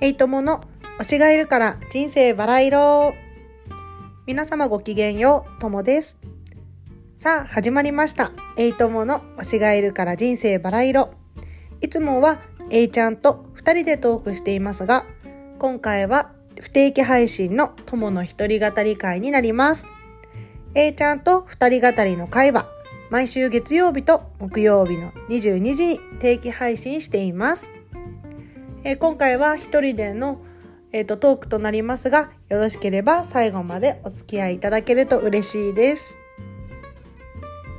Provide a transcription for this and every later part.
エイトモの推しがいるから人生バラ色。皆様ごきげんよう、ともです。さあ、始まりました。エイトモの推しがいるから人生バラ色。いつもは、エイちゃんと二人でトークしていますが、今回は不定期配信のともの一人語り会になります。エイちゃんと二人語りの会は、毎週月曜日と木曜日の22時に定期配信しています。えー今回は一人での、えーとトークとなりますが、よろしければ最後までお付き合いいただけると嬉しいです。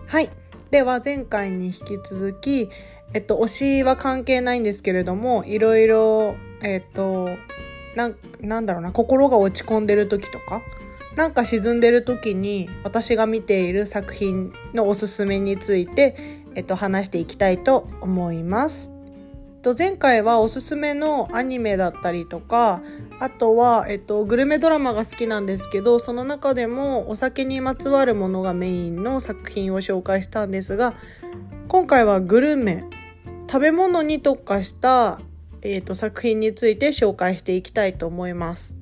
はい。では前回に引き続き、えっと、推しは関係ないんですけれども、いろいろ、えっと、な、なんだろうな、心が落ち込んでる時とか、なんか沈んでる時に私が見ている作品のおすすめについて、えっと、話していきたいと思います。と前回はおすすめのアニメだったりとかあとは、えっと、グルメドラマが好きなんですけどその中でもお酒にまつわるものがメインの作品を紹介したんですが今回はグルメ食べ物に特化した、えっと、作品について紹介していきたいと思います。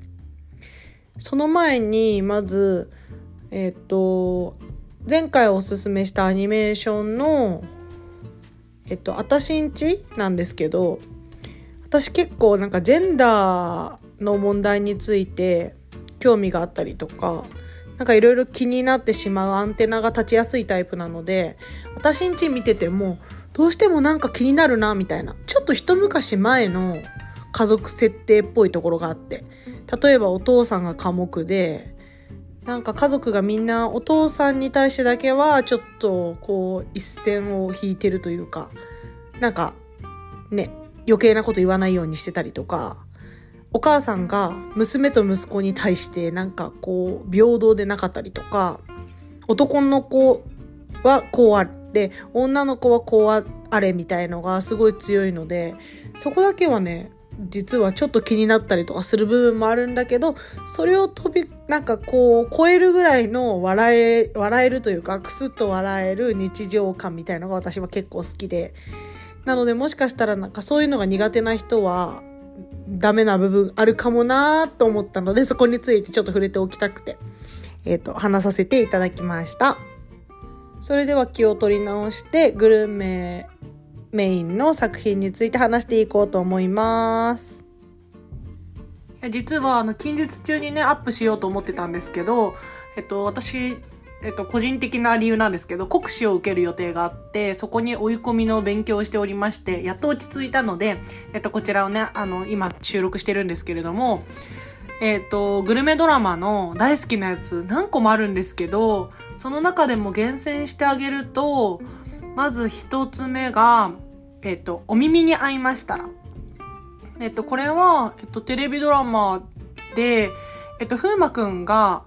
その前にまずえっと前回おすすめしたアニメーションのえっと、あたしんちなんですけど、私結構なんかジェンダーの問題について興味があったりとか、なんかいろいろ気になってしまうアンテナが立ちやすいタイプなので、私んち見てても、どうしてもなんか気になるな、みたいな。ちょっと一昔前の家族設定っぽいところがあって、例えばお父さんが寡黙で、なんか家族がみんなお父さんに対してだけはちょっとこう一線を引いてるというか、なんかね、余計なこと言わないようにしてたりとか、お母さんが娘と息子に対してなんかこう平等でなかったりとか、男の子はこうあって、女の子はこうあれみたいのがすごい強いので、そこだけはね、実はちょっと気になったりとかする部分もあるんだけど、それを飛び、なんかこう、超えるぐらいの笑え、笑えるというか、クスッと笑える日常感みたいのが私は結構好きで。なのでもしかしたらなんかそういうのが苦手な人は、ダメな部分あるかもなと思ったので、そこについてちょっと触れておきたくて、えっ、と、話させていただきました。それでは気を取り直して、グルメメインの作品について話していこうと思います。いや実はあの近日中にねアップしようと思ってたんですけど、えっと、私、えっと、個人的な理由なんですけど国試を受ける予定があってそこに追い込みの勉強をしておりましてやっと落ち着いたので、えっと、こちらをねあの今収録してるんですけれども、えっと、グルメドラマの大好きなやつ何個もあるんですけどその中でも厳選してあげるとまず一つ目が、えっと、お耳に合いましたら。えっと、これは、えっと、テレビドラマで、えっと、風磨くんが、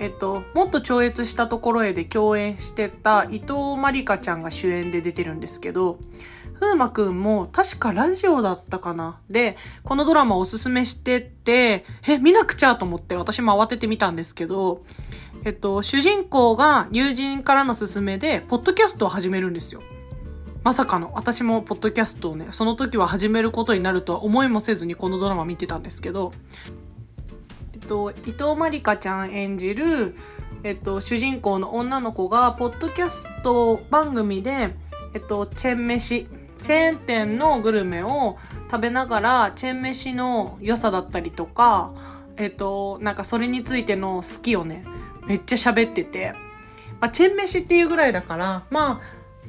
えっと、もっと超越したところへで共演してた伊藤まりかちゃんが主演で出てるんですけど、風磨くんも確かラジオだったかなで、このドラマおすすめしてって、え、見なくちゃと思って私も慌てて見たんですけど、えっと、主人公が友人からの勧めで、ポッドキャストを始めるんですよ。まさかの、私もポッドキャストをね、その時は始めることになるとは思いもせずにこのドラマ見てたんですけど、えっと、伊藤まりかちゃん演じる、えっと、主人公の女の子が、ポッドキャスト番組で、えっと、チェーン飯、チェーン店のグルメを食べながら、チェーン飯の良さだったりとか、えっと、なんかそれについての好きをね、めっちゃ喋ってて、まあ、チェン飯っていうぐらいだから、まあ、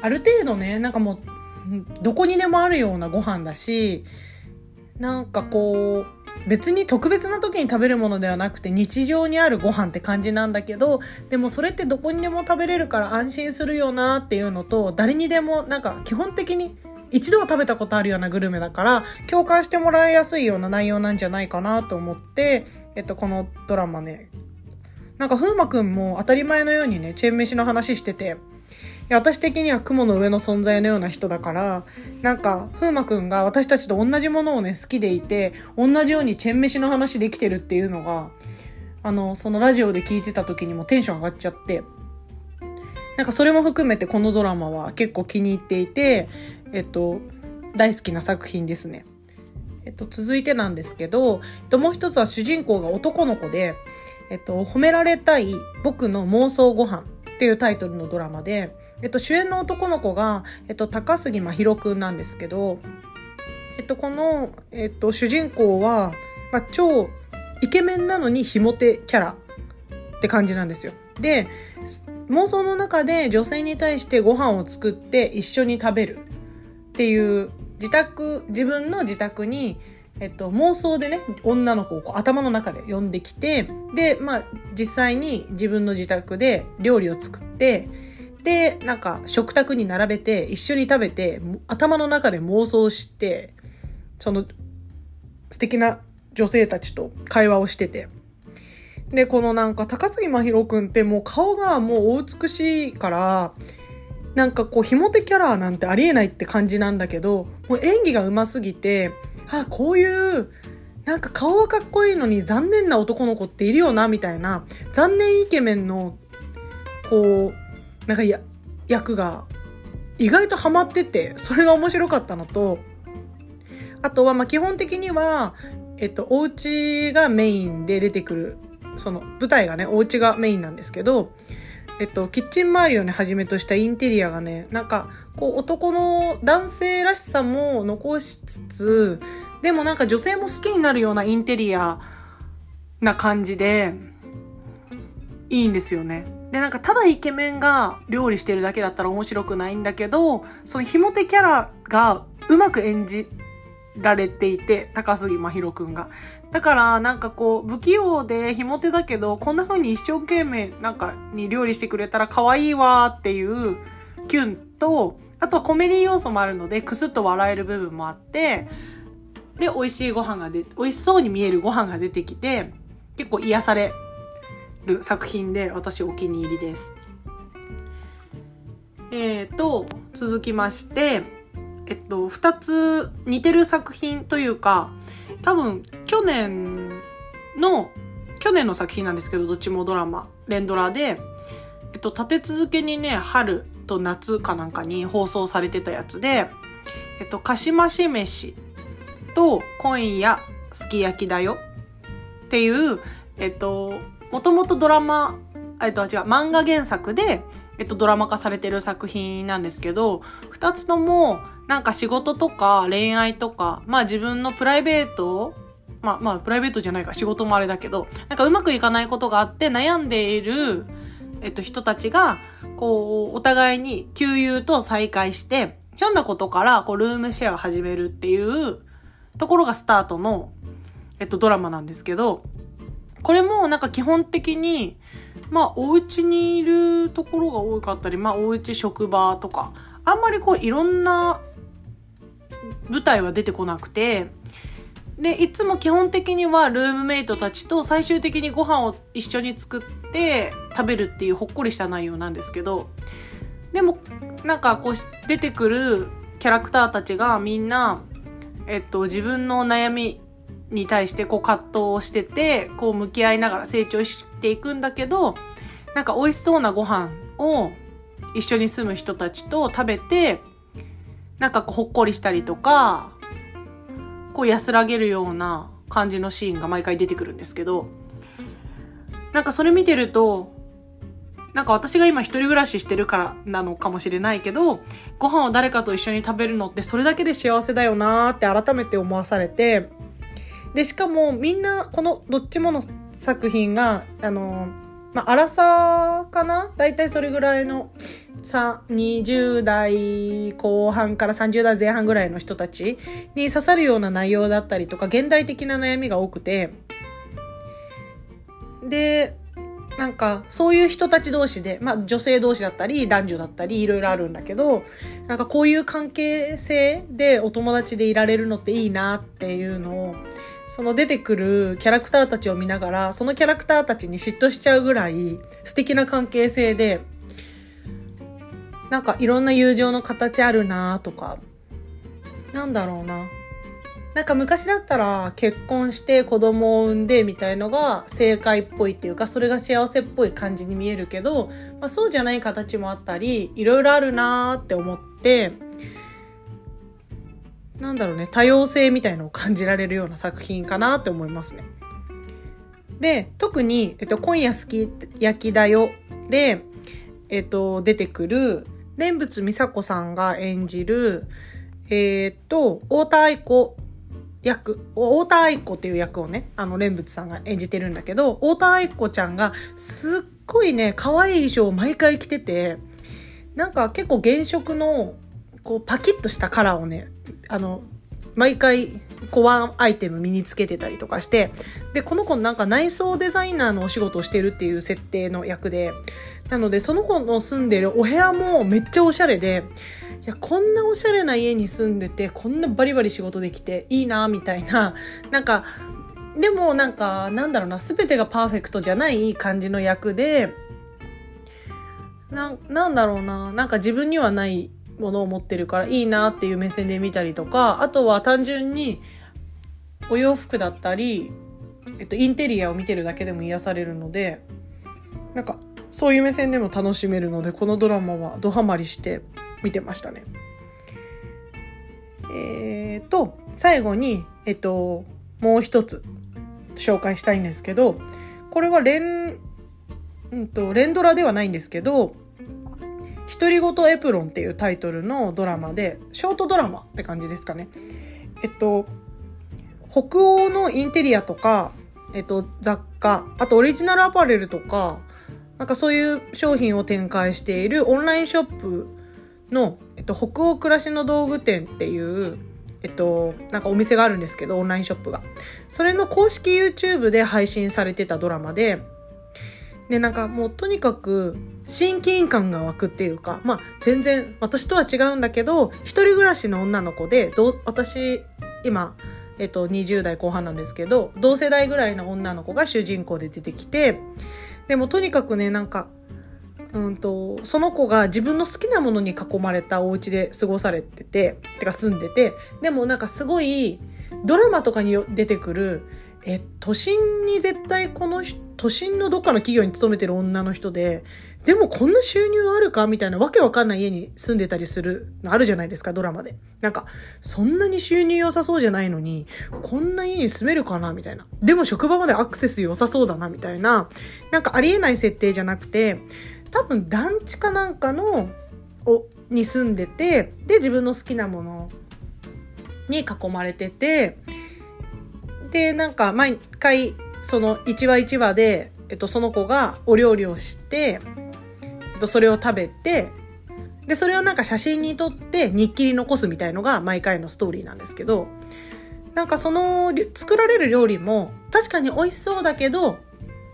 ある程度ね、なんかもう、どこにでもあるようなご飯だし、なんかこう、別に特別な時に食べるものではなくて日常にあるご飯って感じなんだけど、でもそれってどこにでも食べれるから安心するよなっていうのと、誰にでもなんか基本的に一度は食べたことあるようなグルメだから、共感してもらいやすいような内容なんじゃないかなと思って、えっと、このドラマね、なんか風磨くんも当たり前のようにね、チェーン飯の話してて、いや私的には雲の上の存在のような人だから、なんか、風磨くんが私たちと同じものをね、好きでいて、同じようにチェン飯の話できてるっていうのが、あの、そのラジオで聞いてた時にもテンション上がっちゃって、なんかそれも含めてこのドラマは結構気に入っていて、えっと、大好きな作品ですね。えっと、続いてなんですけど、えっと、もう一つは主人公が男の子で、えっと、褒められたい僕の妄想ご飯っていうタイトルのドラマで、えっと、主演の男の子が、えっと、高杉真宙くんなんですけど、えっと、この、えっと、主人公は、まあ、超イケメンなのにひも手キャラって感じなんですよ。で、妄想の中で女性に対してご飯を作って一緒に食べるっていう自宅、自分の自宅に、えっと、妄想でね、女の子をこう頭の中で呼んできて、で、まあ、実際に自分の自宅で料理を作って、で、なんか食卓に並べて一緒に食べて、頭の中で妄想して、その素敵な女性たちと会話をしてて。で、このなんか高杉真宙くんってもう顔がもうお美しいから、なんかこう、ひも手キャラなんてありえないって感じなんだけど、もう演技が上手すぎて、あ、こういう、なんか顔はかっこいいのに残念な男の子っているよな、みたいな、残念イケメンの、こう、なんかや、役が意外とハマってて、それが面白かったのと、あとは、ま、基本的には、えっと、お家がメインで出てくる、その、舞台がね、お家がメインなんですけど、えっと、キッチン周りをね、はじめとしたインテリアがね、なんか、こう、男の男性らしさも残しつつ、でもなんか女性も好きになるようなインテリアな感じで、いいんですよね。で、なんか、ただイケメンが料理してるだけだったら面白くないんだけど、そのひも手キャラがうまく演じられていて、高杉真宙くんが。だから、なんかこう、不器用でひも手だけど、こんな風に一生懸命なんかに料理してくれたら可愛いわーっていうキュンと、あとはコメディ要素もあるので、クスッと笑える部分もあって、で、美味しいご飯が出、美味しそうに見えるご飯が出てきて、結構癒される作品で、私お気に入りです。えーと、続きまして、えっと、二つ似てる作品というか、多分、去年の、去年の作品なんですけど、どっちもドラマ、連ドラで、えっと、立て続けにね、春と夏かなんかに放送されてたやつで、えっと、かしまし飯と今夜すき焼きだよっていう、えっと、もともとドラマ、えっと、違う、漫画原作で、えっと、ドラマ化されてる作品なんですけど、二つとも、なんか仕事とか恋愛とか、まあ自分のプライベートまあまあプライベートじゃないか仕事もあれだけど、なんかうまくいかないことがあって悩んでいる、えっと人たちが、こう、お互いに給油と再会して、ひょんなことからこうルームシェアを始めるっていうところがスタートの、えっとドラマなんですけど、これもなんか基本的に、まあお家にいるところが多かったり、まあお家職場とか、あんまりこういろんな舞台は出てこなくて、で、いつも基本的にはルームメイトたちと最終的にご飯を一緒に作って食べるっていうほっこりした内容なんですけど、でも、なんかこう出てくるキャラクターたちがみんな、えっと、自分の悩みに対してこう葛藤をしてて、こう向き合いながら成長していくんだけど、なんか美味しそうなご飯を一緒に住む人たちと食べて、なんかこうほっこりしたりとか、こう安らげるような感じのシーンが毎回出てくるんですけど、なんかそれ見てると、なんか私が今一人暮らししてるからなのかもしれないけど、ご飯を誰かと一緒に食べるのってそれだけで幸せだよなーって改めて思わされて、で、しかもみんなこのどっちもの作品が、あの、まあ、荒さかな？大体それぐらいのさ20代後半から30代前半ぐらいの人たちに刺さるような内容だったりとか、現代的な悩みが多くて、で、なんか、そういう人たち同士で、まあ女性同士だったり、男女だったり、いろいろあるんだけど、なんかこういう関係性でお友達でいられるのっていいなっていうのを、その出てくるキャラクターたちを見ながら、そのキャラクターたちに嫉妬しちゃうぐらい素敵な関係性で、なんかいろんな友情の形あるなとか、なんだろうな。なんか昔だったら結婚して子供を産んでみたいのが正解っぽいっていうかそれが幸せっぽい感じに見えるけど、まあ、そうじゃない形もあったりいろいろあるなーって思ってなんだろうね、多様性みたいのを感じられるような作品かなって思いますね。で、特に、えっと、今夜好き焼きだよで、えっと、出てくる、蓮仏美佐子さんが演じる、えー、っと、太田愛子役、太田愛子っていう役をね、あの、蓮仏さんが演じてるんだけど、太田愛子ちゃんがすっごいね、可愛い衣装を毎回着てて、なんか結構原色の、こう、パキッとしたカラーをね、あの、毎回、コアアイテム身につけてたりとかして、で、この子なんか内装デザイナーのお仕事をしてるっていう設定の役で、なのでその子の住んでるお部屋もめっちゃおしゃれで、いや、こんなおしゃれな家に住んでて、こんなバリバリ仕事できていいな、みたいな、なんか、でもなんか、なんだろうな、全てがパーフェクトじゃない感じの役で、な、なんだろうな、なんか自分にはないものを持ってるからいいなっていう目線で見たりとか、あとは単純にお洋服だったり、えっと、インテリアを見てるだけでも癒されるので、なんか、そういう目線でも楽しめるので、このドラマはドハマりして見てましたね。えーと、最後に、えっと、もう一つ紹介したいんですけど、これは連、うんと、連ドラではないんですけど、独り言エプロンっていうタイトルのドラマで、ショートドラマって感じですかね。えっと、北欧のインテリアとか、えっと、雑貨、あとオリジナルアパレルとか、なんかそういう商品を展開しているオンラインショップの、えっと、北欧暮らしの道具店っていう、えっと、なんかお店があるんですけど、オンラインショップが。それの公式 YouTube で配信されてたドラマで、で、なんかもうとにかく親近感が湧くっていうか、まあ全然私とは違うんだけど、一人暮らしの女の子で、ど私、今、えっと、20代後半なんですけど、同世代ぐらいの女の子が主人公で出てきて、でもとにかくね、なんか、うんと、その子が自分の好きなものに囲まれたお家で過ごされてて、てか住んでて、でもなんかすごい、ドラマとかに出てくる、え、都心に絶対この都心のどっかの企業に勤めてる女の人で、でもこんな収入あるかみたいなわけわかんない家に住んでたりするのあるじゃないですか、ドラマで。なんか、そんなに収入良さそうじゃないのに、こんな家に住めるかなみたいな。でも職場までアクセス良さそうだなみたいな。なんかありえない設定じゃなくて、多分団地かなんかの、お、に住んでて、で、自分の好きなものに囲まれてて、で、なんか毎回、その1話1話で、えっと、その子がお料理をして、えっと、それを食べて、で、それをなんか写真に撮って日記に残すみたいのが毎回のストーリーなんですけど、なんかその作られる料理も確かに美味しそうだけど、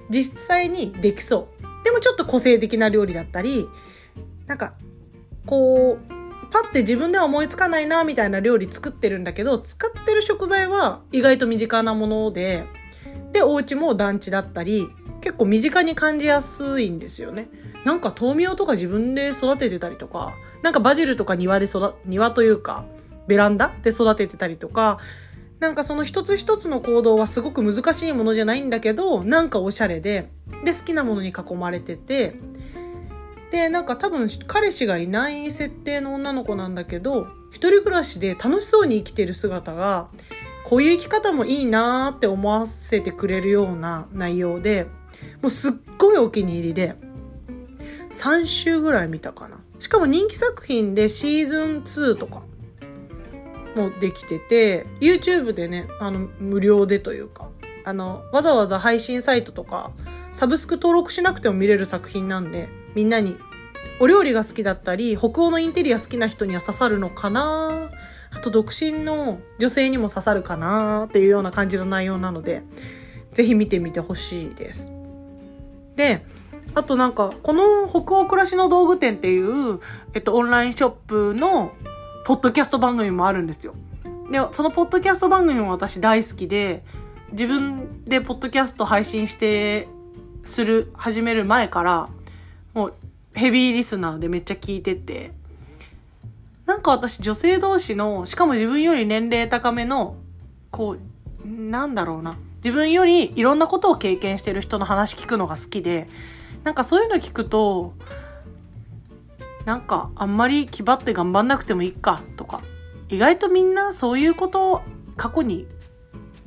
実際にできそう。でもちょっと個性的な料理だったり、なんか、こう、パッて自分では思いつかないなみたいな料理作ってるんだけど、使ってる食材は意外と身近なもので、で、お家も団地だったり、結構身近に感じやすいんですよね。なんか豆苗とか自分で育ててたりとか、なんかバジルとか庭で育、庭というか、ベランダで育ててたりとか、なんかその一つ一つの行動はすごく難しいものじゃないんだけど、なんかおしゃれで、で、好きなものに囲まれてて、で、なんか多分彼氏がいない設定の女の子なんだけど、一人暮らしで楽しそうに生きてる姿が、こういう生き方もいいなーって思わせてくれるような内容で、もうすっごいお気に入りで、3週ぐらい見たかな。しかも人気作品でシーズン2とかもできてて、YouTube でね、あの、無料でというか、あの、わざわざ配信サイトとか、サブスク登録しなくても見れる作品なんで、みんなにお料理が好きだったり、北欧のインテリア好きな人には刺さるのかな？あと独身の女性にも刺さるかな？っていうような感じの内容なので、ぜひ見てみてほしいです。で、あとなんか、この北欧暮らしの道具店っていう、えっと、オンラインショップのポッドキャスト番組もあるんですよ。で、そのポッドキャスト番組も私大好きで、自分でポッドキャスト配信して、する、始める前から、もうヘビーリスナーでめっちゃ聞いてて、なんか私女性同士の、しかも自分より年齢高めの、こう、なんだろうな。自分よりいろんなことを経験してる人の話聞くのが好きで、なんかそういうの聞くと、なんかあんまり気張って頑張んなくてもいいかとか、意外とみんなそういうことを過去に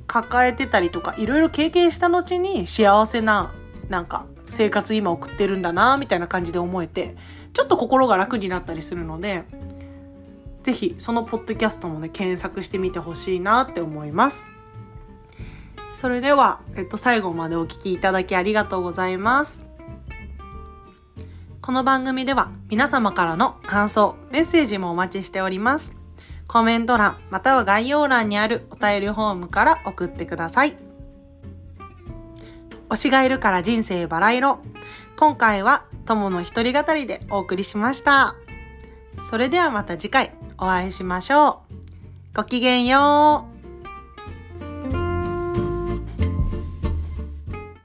抱えてたりとか、いろいろ経験した後に幸せな、なんか、生活今送ってるんだな、みたいな感じで思えて、ちょっと心が楽になったりするので、ぜひそのポッドキャストもね、検索してみてほしいなって思います。それでは、えっと、最後までお聴きいただきありがとうございます。この番組では皆様からの感想、メッセージもお待ちしております。コメント欄、または概要欄にあるお便りフォームから送ってください。推しがいるから人生バラ色。今回は友の一人語りでお送りしました。それではまた次回お会いしましょう。ごきげんよう。